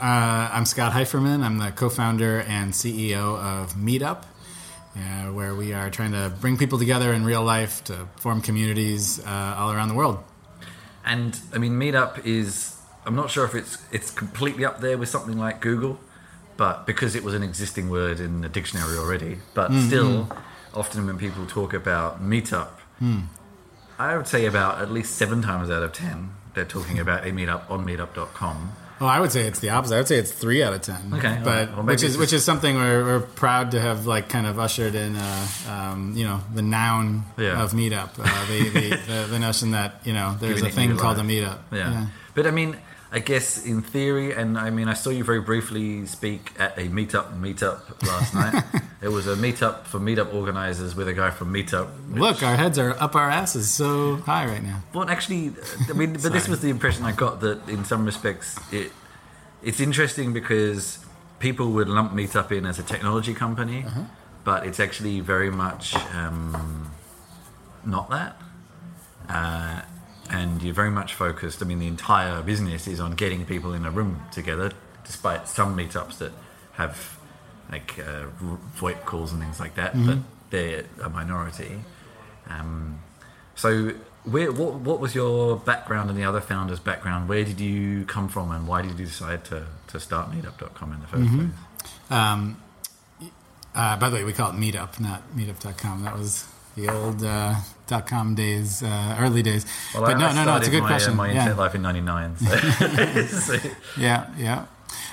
Uh, I'm Scott Heiferman. I'm the co-founder and CEO of Meetup, uh, where we are trying to bring people together in real life to form communities uh, all around the world. And I mean, Meetup is. I'm not sure if it's it's completely up there with something like Google, but because it was an existing word in the dictionary already. But Mm-hmm. still, often when people talk about Meetup, Hmm. I would say about at least seven times out of ten they're talking about a meetup on Meetup.com. Well, I would say it's the opposite. I would say it's three out of ten. Okay, but. Well, which is which is something we're, we're proud to have like kind of ushered in. Uh, um, you know, the noun Yeah. of Meetup, uh, the, the, the the notion that you know there's Giving a thing called a life. meetup. Yeah. But I mean, I guess in theory, and I mean, I saw you very briefly speak at a meetup meetup last night. It was a meetup for meetup organizers with a guy from Meetup. Look, our heads are up our asses so high right now. Well, actually, I mean, but this was the impression I got that in some respects it it's interesting because people would lump Meetup in as a technology company, Uh-huh. but it's actually very much um, not that. Uh, and you're very much focused. I mean, the entire business is on getting people in a room together, despite some meetups that have like uh, VoIP calls and things like that, but they're a minority. Um, so, where, what, what was your background and the other founders' background? Where did you come from, and why did you decide to, to start Meetup.com in the 1st place? Um, uh, by the way, we call it Meetup, not Meetup.com. That was the old uh, dot com days, uh, early days. Well, but I, no, I no, no, it's a good my, question. Uh, my yeah. internet life in '99. So. Yeah, yeah.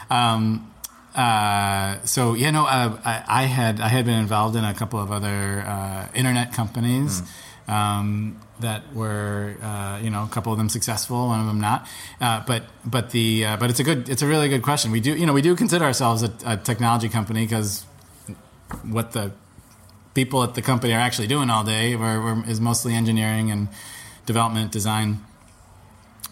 Um, uh, so yeah, know, uh, I, I had I had been involved in a couple of other uh, internet companies um, that were uh, you know a couple of them successful, one of them not. Uh, but but the uh, but it's a good it's a really good question. We do you know we do consider ourselves a, a technology company because what the people at the company are actually doing all day we're, we're, is mostly engineering and development design.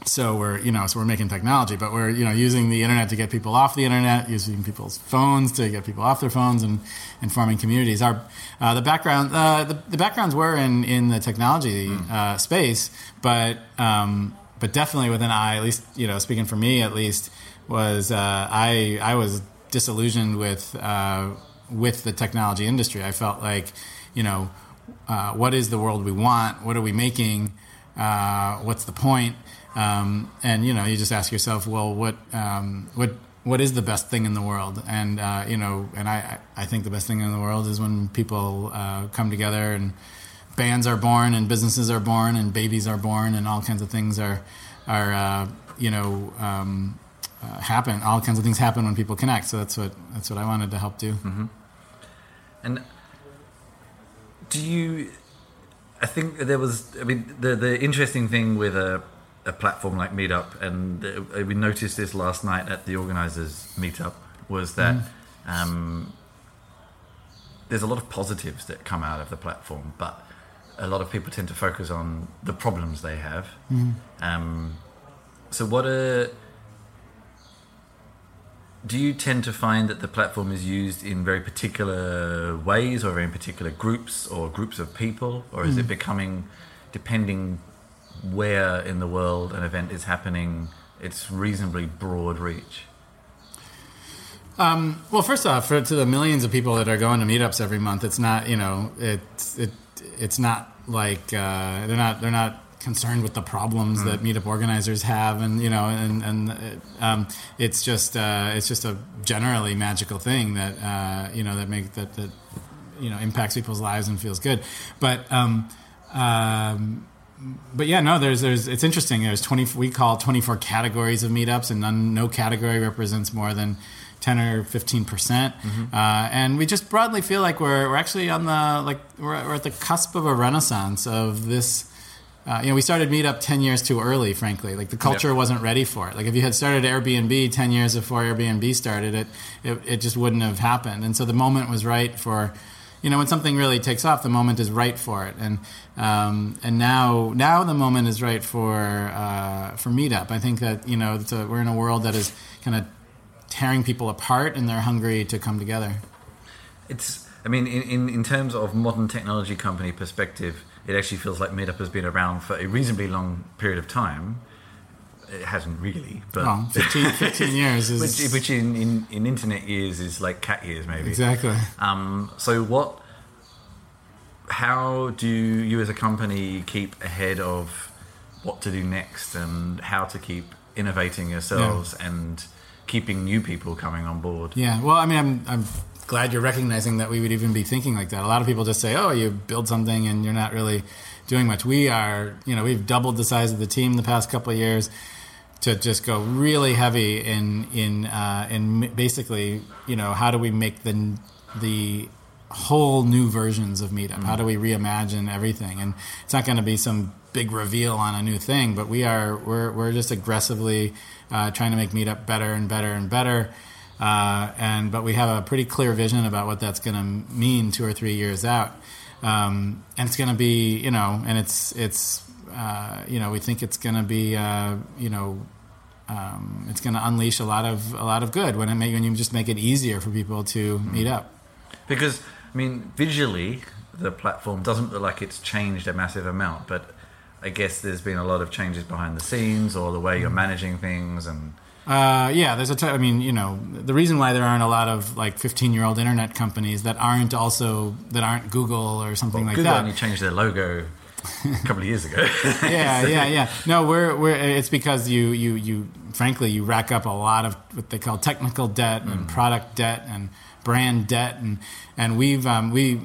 So we're you know so we're making technology but we're you know using the internet to get people off the internet using people's phones to get people off their phones and, and forming communities. Our uh, the background uh, the, the backgrounds were in in the technology uh, space but um, but definitely with an eye at least you know speaking for me at least was uh, I I was disillusioned with uh, with the technology industry I felt like you know uh, what is the world we want? What are we making? Uh, what's the point? Um, and you know you just ask yourself well what um, what what is the best thing in the world? And uh, you know and I, I think the best thing in the world is when people uh, come together and bands are born and businesses are born and babies are born and all kinds of things are are uh, you know um, uh, happen all kinds of things happen when people connect so that's what that's what I wanted to help do And do you? I think there was. I mean, the the interesting thing with a a platform like Meetup, and we noticed this last night at the organizers' meetup, was that um, there's a lot of positives that come out of the platform, but a lot of people tend to focus on the problems they have. Um, so, what are do you tend to find that the platform is used in very particular ways or in particular groups or groups of people? Or is it becoming depending where in the world an event is happening it's reasonably broad reach? Um, well, first off, for, to the millions of people that are going to meetups every month, it's not you know it's it it's not like uh, they're not they're not concerned with the problems that meetup organizers have, and you know, and and uh, um, it's just uh, it's just a generally magical thing that uh, you know that make that that you know impacts people's lives and feels good, but. Um, um, but yeah, no, there's there's it's interesting. There's twenty we call twenty four categories of meetups, and none, no category represents more than ten or fifteen percent. Uh, and we just broadly feel like we're we're actually on the like we're, we're at the cusp of a renaissance of this. Uh, you know, we started Meetup ten years too early. Frankly, like the culture Yep. wasn't ready for it. Like if you had started Airbnb ten years before Airbnb started, it, it it just wouldn't have happened. And so the moment was right for you know when something really takes off the moment is right for it and um, and now now the moment is right for uh, for meetup i think that you know it's a, we're in a world that is kind of tearing people apart and they're hungry to come together it's i mean in, in, in terms of modern technology company perspective it actually feels like meetup has been around for a reasonably long period of time it hasn't really, but Well, 15, 15 years is which, which in, in, in internet years is like cat years, maybe. exactly. Um, so what? How do you, as a company, keep ahead of what to do next, and how to keep innovating yourselves and keeping new people coming on board? Yeah. Well, I mean, I'm I'm glad you're recognizing that we would even be thinking like that. A lot of people just say, "Oh, you build something and you're not really doing much." We are, you know, we've doubled the size of the team the past couple of years to just go really heavy in in uh, in basically, you know, how do we make the the whole new versions of Meetup? How do we reimagine everything? And it's not going to be some big reveal on a new thing, but we are we're we're just aggressively uh, trying to make Meetup better and better and better. Uh, and but we have a pretty clear vision about what that's going to mean two or three years out. Um, and it's going to be, you know, and it's it's uh, you know we think it's going to be, uh, you know, um, it's going to unleash a lot of a lot of good when it make, when you just make it easier for people to meet up. Because I mean, visually, the platform doesn't look like it's changed a massive amount, but I guess there's been a lot of changes behind the scenes or the way you're managing things and. Uh, yeah, there's a. T- I mean, you know, the reason why there aren't a lot of like 15 year old internet companies that aren't also that aren't Google or something like Google that. only changed their logo a couple of years ago. yeah, yeah, yeah. No, we're we're. It's because you you you frankly you rack up a lot of what they call technical debt and product debt and brand debt and and we've um, we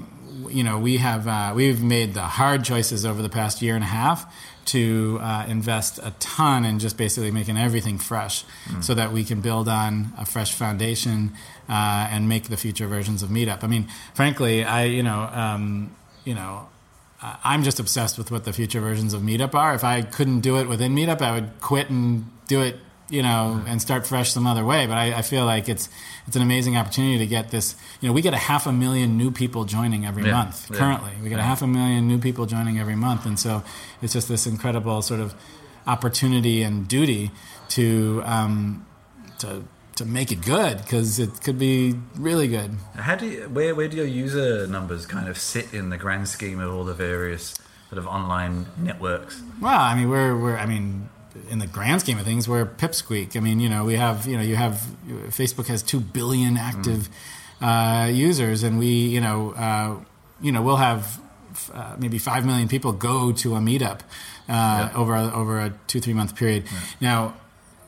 you know we have uh, we've made the hard choices over the past year and a half to uh, invest a ton in just basically making everything fresh so that we can build on a fresh foundation uh, and make the future versions of meetup i mean frankly i you know um, you know I'm just obsessed with what the future versions of Meetup are. If I couldn't do it within Meetup, I would quit and do it, you know, and start fresh some other way. But I, I feel like it's it's an amazing opportunity to get this. You know, we get a half a million new people joining every Yeah, month yeah. currently. We get a half a million new people joining every month, and so it's just this incredible sort of opportunity and duty to um, to to make it good because it could be really good. How do you, where where do your user numbers kind of sit in the grand scheme of all the various sort of online networks? Well, I mean, we're we're I mean, in the grand scheme of things, we're pipsqueak. I mean, you know, we have you know you have Facebook has two billion active uh, users, and we you know uh, you know we'll have uh, maybe five million people go to a meetup uh, over a, over a two three month period. Now.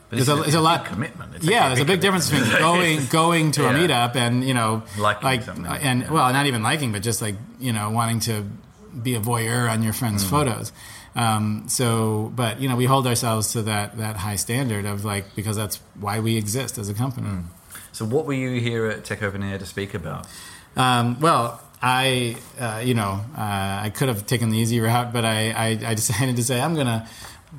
There's a, it's it's a lot. commitment. It's yeah, like there's a big difference between going going to a meetup and you know Liking like something. and Yeah. well not even liking but just like you know wanting to be a voyeur on your Mm. friends' photos. Um, so, but you know we hold ourselves to that that high standard of like because that's why we exist as a company. Mm. So, what were you here at Tech Open Air to speak about? Um, well, I, uh, you know, uh, I could have taken the easy route, but I, I, I decided to say I'm to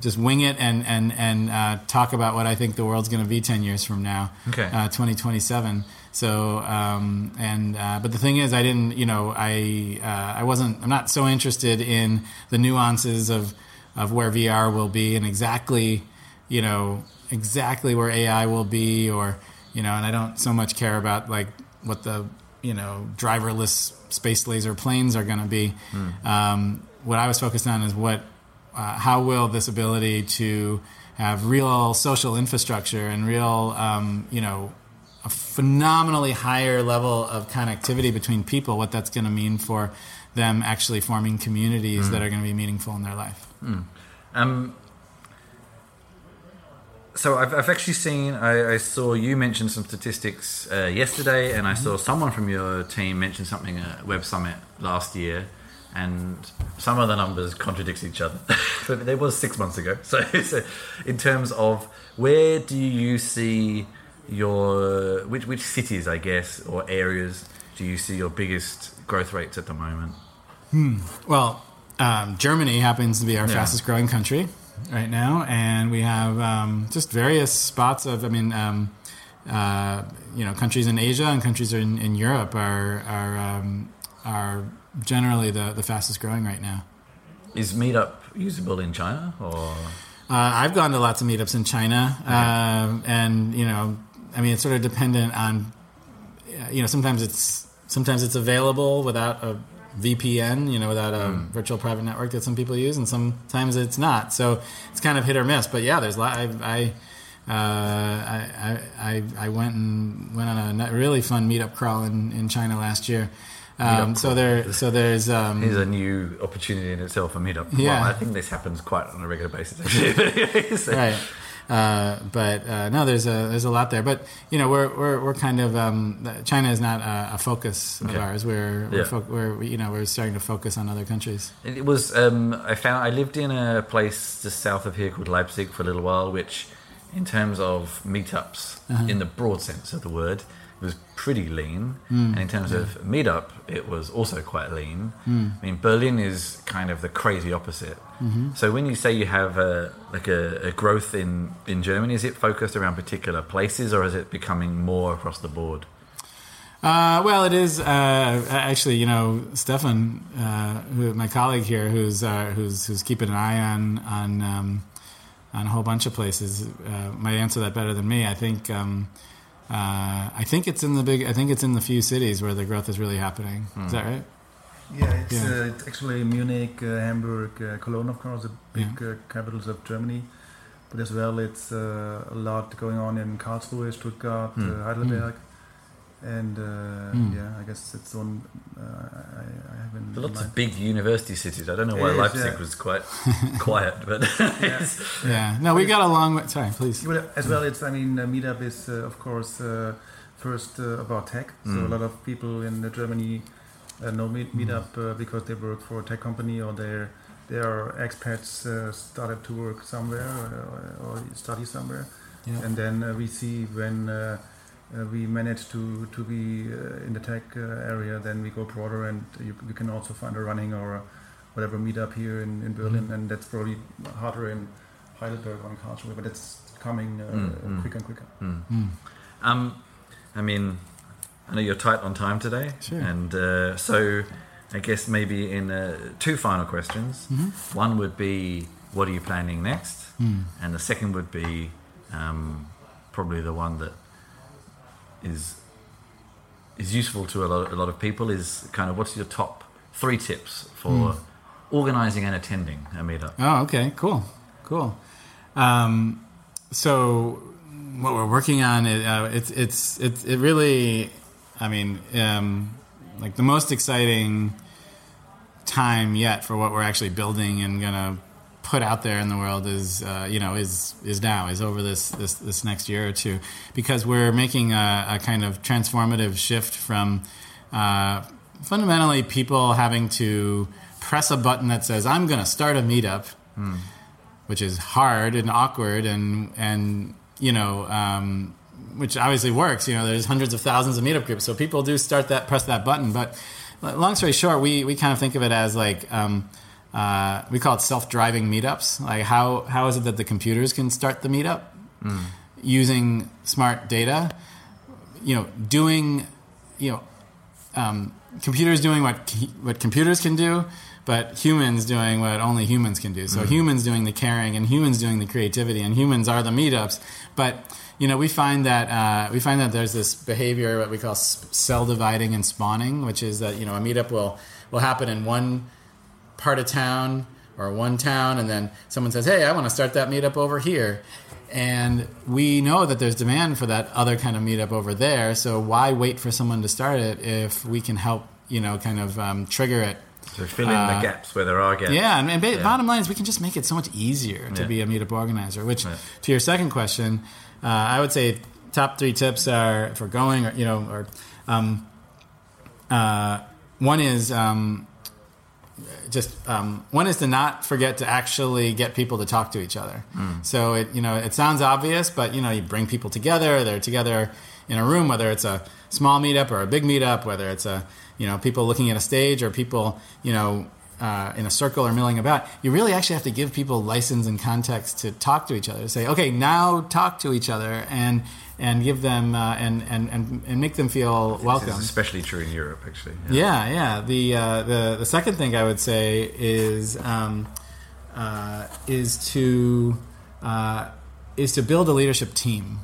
just wing it and and and uh, talk about what I think the world's going to be ten years from now, Okay. uh, 2027. So, um, and uh, but the thing is, I didn't, you know, I uh, I wasn't, I'm not so interested in the nuances of of where VR will be and exactly, you know, exactly where AI will be, or you know, and I don't so much care about like what the you know driverless space laser planes are going to be. Um, what I was focused on is what, uh, how will this ability to have real social infrastructure and real, um, you know, a phenomenally higher level of connectivity between people, what that's going to mean for them actually forming communities that are going to be meaningful in their life. Um, so I've, I've actually seen. I, I saw you mention some statistics uh, yesterday, and I saw someone from your team mention something at Web Summit last year, and some of the numbers contradict each other. but there was six months ago. So, so, in terms of where do you see your which which cities, I guess, or areas do you see your biggest growth rates at the moment? Well, um, Germany happens to be our Yeah. fastest growing country right now, and we have um, just various spots of, I mean, um, uh, you know, countries in Asia and countries in, in Europe are are um, are generally the, the fastest growing right now. Is Meetup usable in China or? Uh, I've gone to lots of meetups in China, um, and you know, I mean, it's sort of dependent on, uh, you know, sometimes it's sometimes it's available without a VPN, you know, without a Hmm. virtual private network that some people use, and sometimes it's not. So it's kind of hit or miss. But yeah, there's a lot. I, I uh, I, I, I went and went on a really fun meetup crawl in, in China last year. Um, so there, so there's um, Here's a new opportunity in itself, a meetup. Yeah. Well, I think this happens quite on a regular basis, actually. So- right. Uh, but uh, no, there's a there's a lot there. But you know, we're we're, we're kind of um, China is not a, a focus of Okay. ours. We're we're, Yeah. fo- we're you know we're starting to focus on other countries. It was. Um, I found I lived in a place just south of here called Leipzig for a little while, which, in terms of meetups, Uh-huh. in the broad sense of the word, was pretty lean. Mm. And in terms of meetup, it was also quite lean. Mm. I mean, Berlin is kind of the crazy opposite. Mm-hmm. So when you say you have a like a, a growth in in Germany, is it focused around particular places, or is it becoming more across the board? Uh, well, it is uh, actually, you know, Stefan, uh, who, my colleague here, who's uh, who's who's keeping an eye on on um, on a whole bunch of places, uh, might answer that better than me. I think um, uh, I think it's in the big. I think it's in the few cities where the growth is really happening. Is that right? Yeah, it's, Yeah. Uh, it's actually Munich, uh, Hamburg, uh, Cologne, of course, the big uh, capitals of Germany. But as well, it's uh, a lot going on in Karlsruhe, Stuttgart, Hmm. uh, Heidelberg. And uh, Hmm. yeah, I guess it's one uh, I, I have in Lots of big university cities. I don't know why It is, Leipzig yeah. was quite quiet, but it's- Yeah. No, we got a long way. Sorry, please. Well, as well, it's I mean, uh, Meetup is uh, of course uh, first uh, about tech. So Mm. a lot of people in uh, Germany uh, know Meet, Meetup uh, because they work for a tech company or they're they are expats uh, started to work somewhere or, or study somewhere, Yeah. and then uh, we see when. Uh, we manage to to be uh, in the tech uh, area, then we go broader, and you, you can also find a running or a whatever meetup here in, in Berlin, and that's probably harder in Heidelberg or in Karlsruhe, but it's coming uh, Mm, mm. quicker and quicker. Mm. Mm. Um, I mean, I know you're tight on time today, Sure. and uh, so I guess maybe in uh, two final questions. Mhm. One would be, what are you planning next? Mm. And the second would be um, probably the one that is is useful to a lot, a lot of people. Is kind of what's your top three tips for organizing and attending a meetup? Oh, okay, cool, cool. Um, so what we're working on, it, uh, it's it's it's it really, I mean, um, like the most exciting time yet for what we're actually building and gonna put out there in the world is uh, you know is is now is over this this this next year or two because we're making a, a kind of transformative shift from uh, fundamentally people having to press a button that says I'm going to start a meetup, which is hard and awkward and and you know. Um, which obviously works, you know. There's hundreds of thousands of meetup groups, so people do start that, press that button. But long story short, we, we kind of think of it as like um, uh, we call it self-driving meetups. Like how how is it that the computers can start the meetup using smart data? You know, doing you know um, computers doing what what computers can do, but humans doing what only humans can do. So humans doing the caring, and humans doing the creativity, and humans are the meetups. But you know, we find that uh, we find that there's this behavior what we call cell dividing and spawning, which is that you know a meetup will will happen in one part of town or one town, and then someone says, "Hey, I want to start that meetup over here." And we know that there's demand for that other kind of meetup over there. So why wait for someone to start it if we can help, you know, kind of um, trigger it? So fill in Uh, the gaps where there are gaps. Yeah, and, and ba- Yeah. bottom line is we can just make it so much easier to Yeah. be a meetup organizer. Which, Right. to your second question, uh, I would say top three tips are for going, or you know, or um, uh, one is um, just um, one is to not forget to actually get people to talk to each other. So it you know it sounds obvious, but you know you bring people together. They're together in a room, whether it's a small meetup or a big meetup, whether it's a you know people looking at a stage or people you know uh, in a circle or milling about. You really actually have to give people license and context to talk to each other. Say, okay, now talk to each other and and give them uh, and, and and and make them feel welcome. especially true in Europe, actually. Yeah, yeah. The uh, the the second thing I would say is um, uh, is to uh, is to build a leadership team.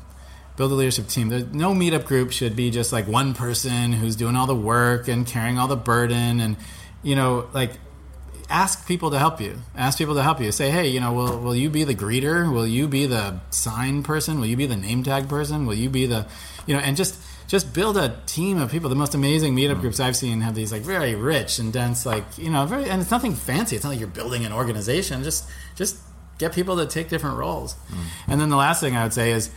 Build a leadership team. There's, no meetup group should be just like one person who's doing all the work and carrying all the burden and you know, like ask people to help you. Ask people to help you. Say, hey, you know, will will you be the greeter? Will you be the sign person? Will you be the name tag person? Will you be the, you know, and just just build a team of people. The most amazing meetup groups I've seen have these like very rich and dense, like you know, very and it's nothing fancy. It's not like you're building an organization. Just just get people to take different roles. And then the last thing I would say is.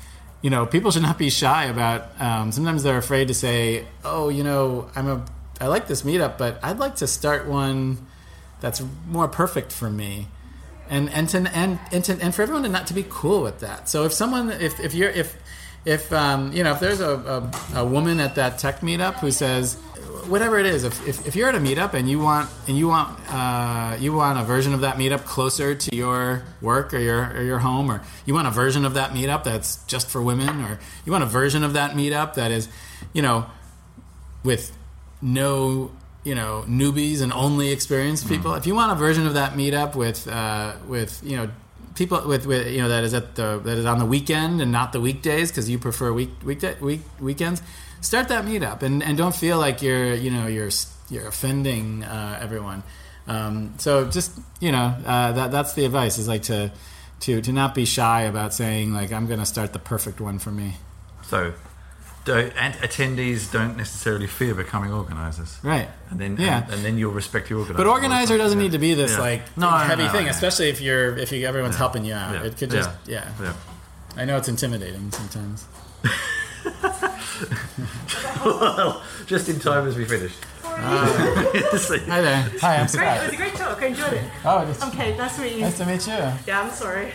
You know, people should not be shy about. Um, sometimes they're afraid to say, "Oh, you know, I'm a, I like this meetup, but I'd like to start one that's more perfect for me. And and to and and, to, and for everyone to not to be cool with that. So if someone if if you're if if um, you know if there's a, a, a woman at that tech meetup who says whatever it is if, if, if you're at a meetup and you want and you want uh, you want a version of that meetup closer to your work or your or your home or you want a version of that meetup that's just for women or you want a version of that meetup that is you know with no you know newbies and only experienced people. If you want a version of that meetup with uh, with you know people with, with you know that is at the that is on the weekend and not the weekdays because you prefer week weekday week weekends, start that meetup and and don't feel like you're you know you're you're offending uh, everyone. Um, so just you know uh, that that's the advice is like to to to not be shy about saying like I'm going to start the perfect one for me. So, and attendees don't necessarily fear becoming organisers. Right. And then, Yeah. and, and then you'll respect the organizer. But organizer doesn't Yeah. need to be this Yeah. like No, no, heavy no, thing, yeah. especially if you're if you, everyone's helping you out. Yeah. It could just yeah. Yeah. I know it's intimidating sometimes. well, just in time as we finish. See. Hi there. Hi, I'm Great, it was a great talk. I enjoyed it. Oh, it's, I'm Nice to meet you. nice to meet you. Yeah, I'm sorry.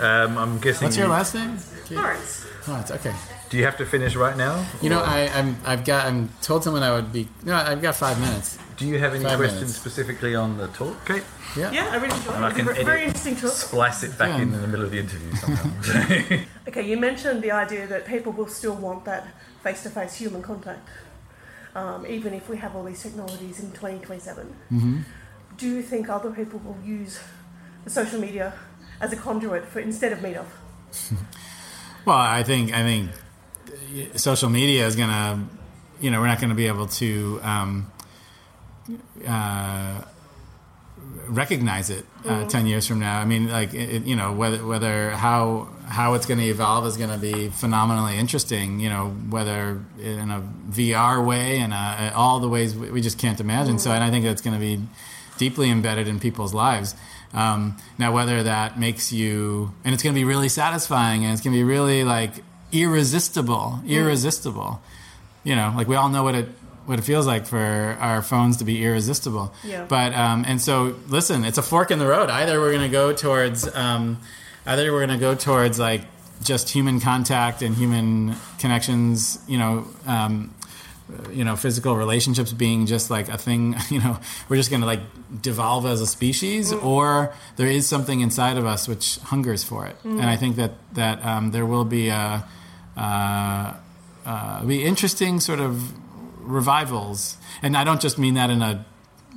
um, I'm guessing. What's your you- last name? Lawrence. Oh, it's okay. Do you have to finish right now? You know, I, I'm I've got I'm told someone I would be. No, I've got five minutes. Do you have any Five questions minutes. specifically on the talk, Kate? Yeah. Yeah, I really enjoyed And I it. can It was a edit. very interesting talk. Splice it back Yeah. in in the middle of the interview somehow. Okay, you mentioned the idea that people will still want that face-to-face human contact, um, even if we have all these technologies in 2027. Mm-hmm. Do you think other people will use the social media as a conduit for instead of Meetup? Well, I think I think social media is gonna, you know, we're not gonna be able to um, uh, recognize it uh, ten years from now. I mean, like it, you know, whether whether how how it's going to evolve is going to be phenomenally interesting. You know, whether in a VR way and uh, all the ways we we just can't imagine. So, and I think that's going to be deeply embedded in people's lives. Um, now, whether that makes you, and it's going to be really satisfying, and it's going to be really like irresistible, irresistible. You know, like we all know what it what it feels like for our phones to be irresistible. Yeah. But um, and so, listen, it's a fork in the road. Either we're going to go towards, um, either we're going to go towards like just human contact and human connections. You know. Um, you know physical relationships being just like a thing you know we're just going to like devolve as a species or there is something inside of us which hungers for it and i think that that um, there will be a uh, uh, be interesting sort of revivals. And i don't just mean that in a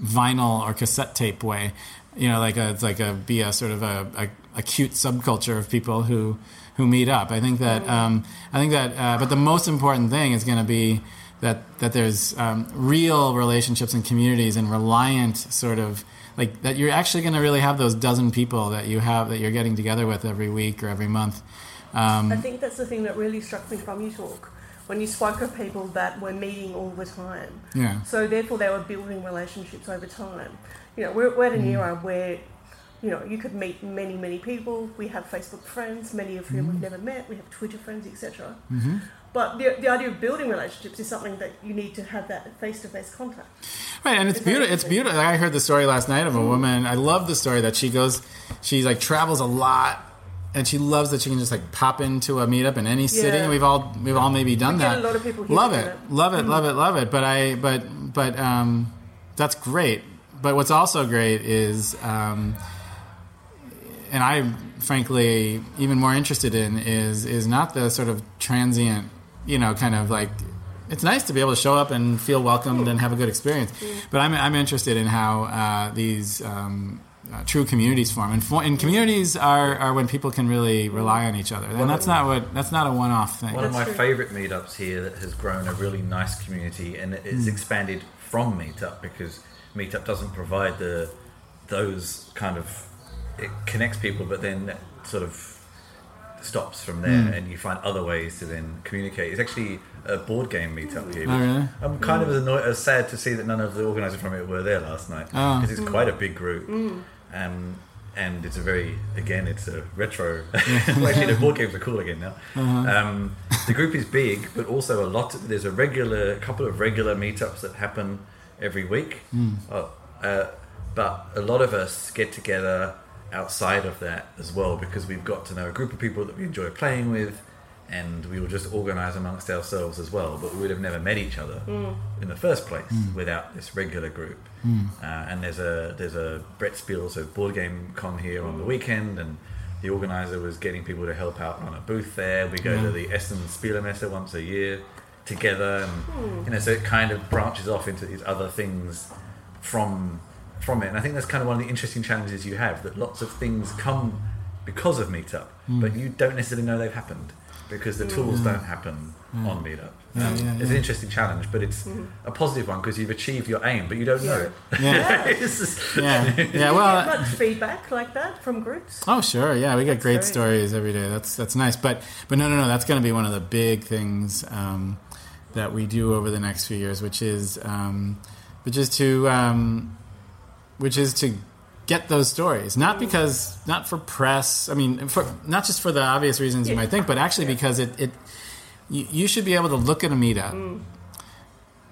vinyl or cassette tape way. You know like a it's like a be a sort of a, a, a cute subculture of people who who meet up. I think that um, i think that uh, but the most important thing is going to be that that there's um, real relationships and communities and reliant sort of like that you're actually going to really have those dozen people that you have that you're getting together with every week or every month um, I think that's the thing that really struck me from your talk when you spoke of people that were meeting all the time. yeah So therefore, they were building relationships over time. You know, we're, we're at an era where, you know, you could meet many, many people. We have Facebook friends, many of whom we've never met. We have Twitter friends, etc. hmm But the, the idea of building relationships is something that you need to have that face-to-face contact. Right, and it's It's beautiful. It's beautiful. I heard the story last night of a woman. I love the story that she goes, she like travels a lot, and she loves that she can just like pop into a meetup in any city. And we've all we've all maybe done that. a lot of people love it, it. love it, love it, love it. But I, but but um, that's great. But what's also great is, um, and I'm frankly even more interested in is is not the sort of transient, you know, kind of like. It's nice to be able to show up and feel welcomed and have a good experience, but I'm I'm interested in how uh, these um, uh, true communities form. And, for, and communities are, are when people can really rely on each other. And that's not what that's not a one off thing. One of my true. favorite meetups here that has grown a really nice community and it's Hmm. expanded from Meetup because Meetup doesn't provide the those kind of it connects people, but then that sort of stops from there, Hmm. and you find other ways to then communicate. It's actually a board game meetup here. Oh, really? I'm kind of annoyed, uh, sad to see that none of the organisers from it were there last night Oh. because it's quite a big group. Um, and it's a very again it's a retro. Well, actually the board games are cool again now. Um, the group is big but also a lot there's a regular a couple of regular meetups that happen every week. Oh, uh, but a lot of us get together outside of that as well because we've got to know a group of people that we enjoy playing with and we will just organize amongst ourselves as well. But we would have never met each other in the first place without this regular group uh, and there's a there's a Brettspiel so board game con here on the weekend and the organizer was getting people to help out on a booth there. We go to the Essen Spielermesse once a year together and you know so it kind of branches off into these other things from from it. And I think that's kind of one of the interesting challenges you have that lots of things come because of Meetup but you don't necessarily know they've happened because the tools don't happen on Meetup Yeah, Um, yeah, it's an interesting challenge but it's a positive one because you've achieved your aim but you don't know. It Yeah, It's just- yeah, yeah. Do you get Well, much feedback like that from groups? Oh sure, yeah, we get great great. stories every day. That's that's nice, but but no, no, no, that's going to be one of the big things um, that we do over the next few years, which is um, which is to um, which is to get those stories, not because not for press. I mean, for not just for the obvious reasons you might think, but actually because it, it you, you should be able to look at a meetup mm.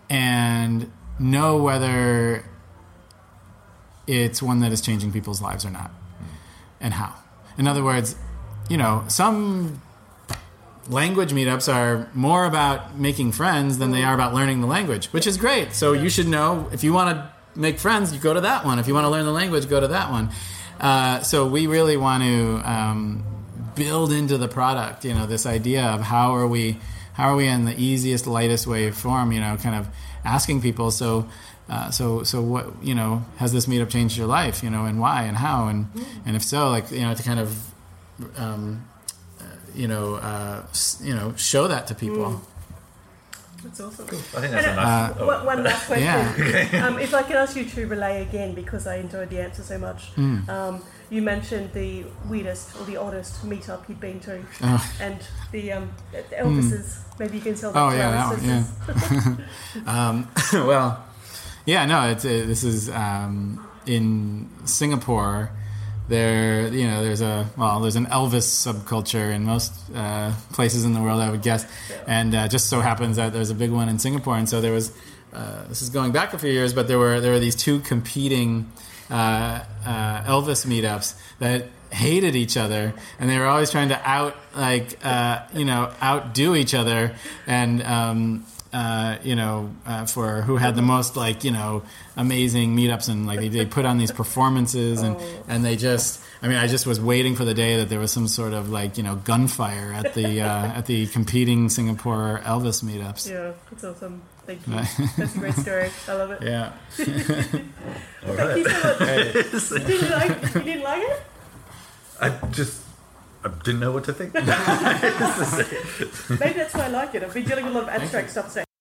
and know whether it's one that is changing people's lives or not and how. In other words, you know, some language meetups are more about making friends than they mm. are about learning the language, which is great. So you should know if you want to make friends, you go to that one. If you want to learn the language, go to that one. Uh, so we really want to um, build into the product, you know, this idea of how are we, how are we in the easiest, lightest way form, you know, kind of asking people. So, uh, so, so what, you know, has this meetup changed your life, you know, and why and how, and, and if so, like, you know, to kind of, um, uh, you know, uh, you know, show that to people. That's awesome. I think that's a And, nice uh, One, one last question. Yeah. um, if I can ask you to relay again, because I enjoyed the answer so much. Hmm. Um, you mentioned the weirdest or the oddest meetup you'd been to, Oh. and the, um, the Elvis's. Maybe you can tell that Oh to yeah, our that one. Yeah. um, well, yeah. No, it's uh, this is um, in Singapore. There, you know, there's a well, there's an Elvis subculture in most uh, places in the world, I would guess, and uh, just so happens that there's a big one in Singapore, and so there was. Uh, this is going back a few years, but there were there were these two competing uh, uh, Elvis meetups that hated each other, and they were always trying to out like uh, you know outdo each other, and um, uh, you know uh, for who had the most like you know amazing meetups, and like they, they put on these performances, and and they just. I mean, I just was waiting for the day that there was some sort of like you know gunfire at the uh, at the competing Singapore Elvis meetups. Yeah, that's awesome. Thank you. That's a great story. I love it. Yeah. All Thank you so much. you, didn't like, you didn't like it? I just I didn't know what to think. Maybe that's why I like it. I've been dealing with a lot of abstract stuff today.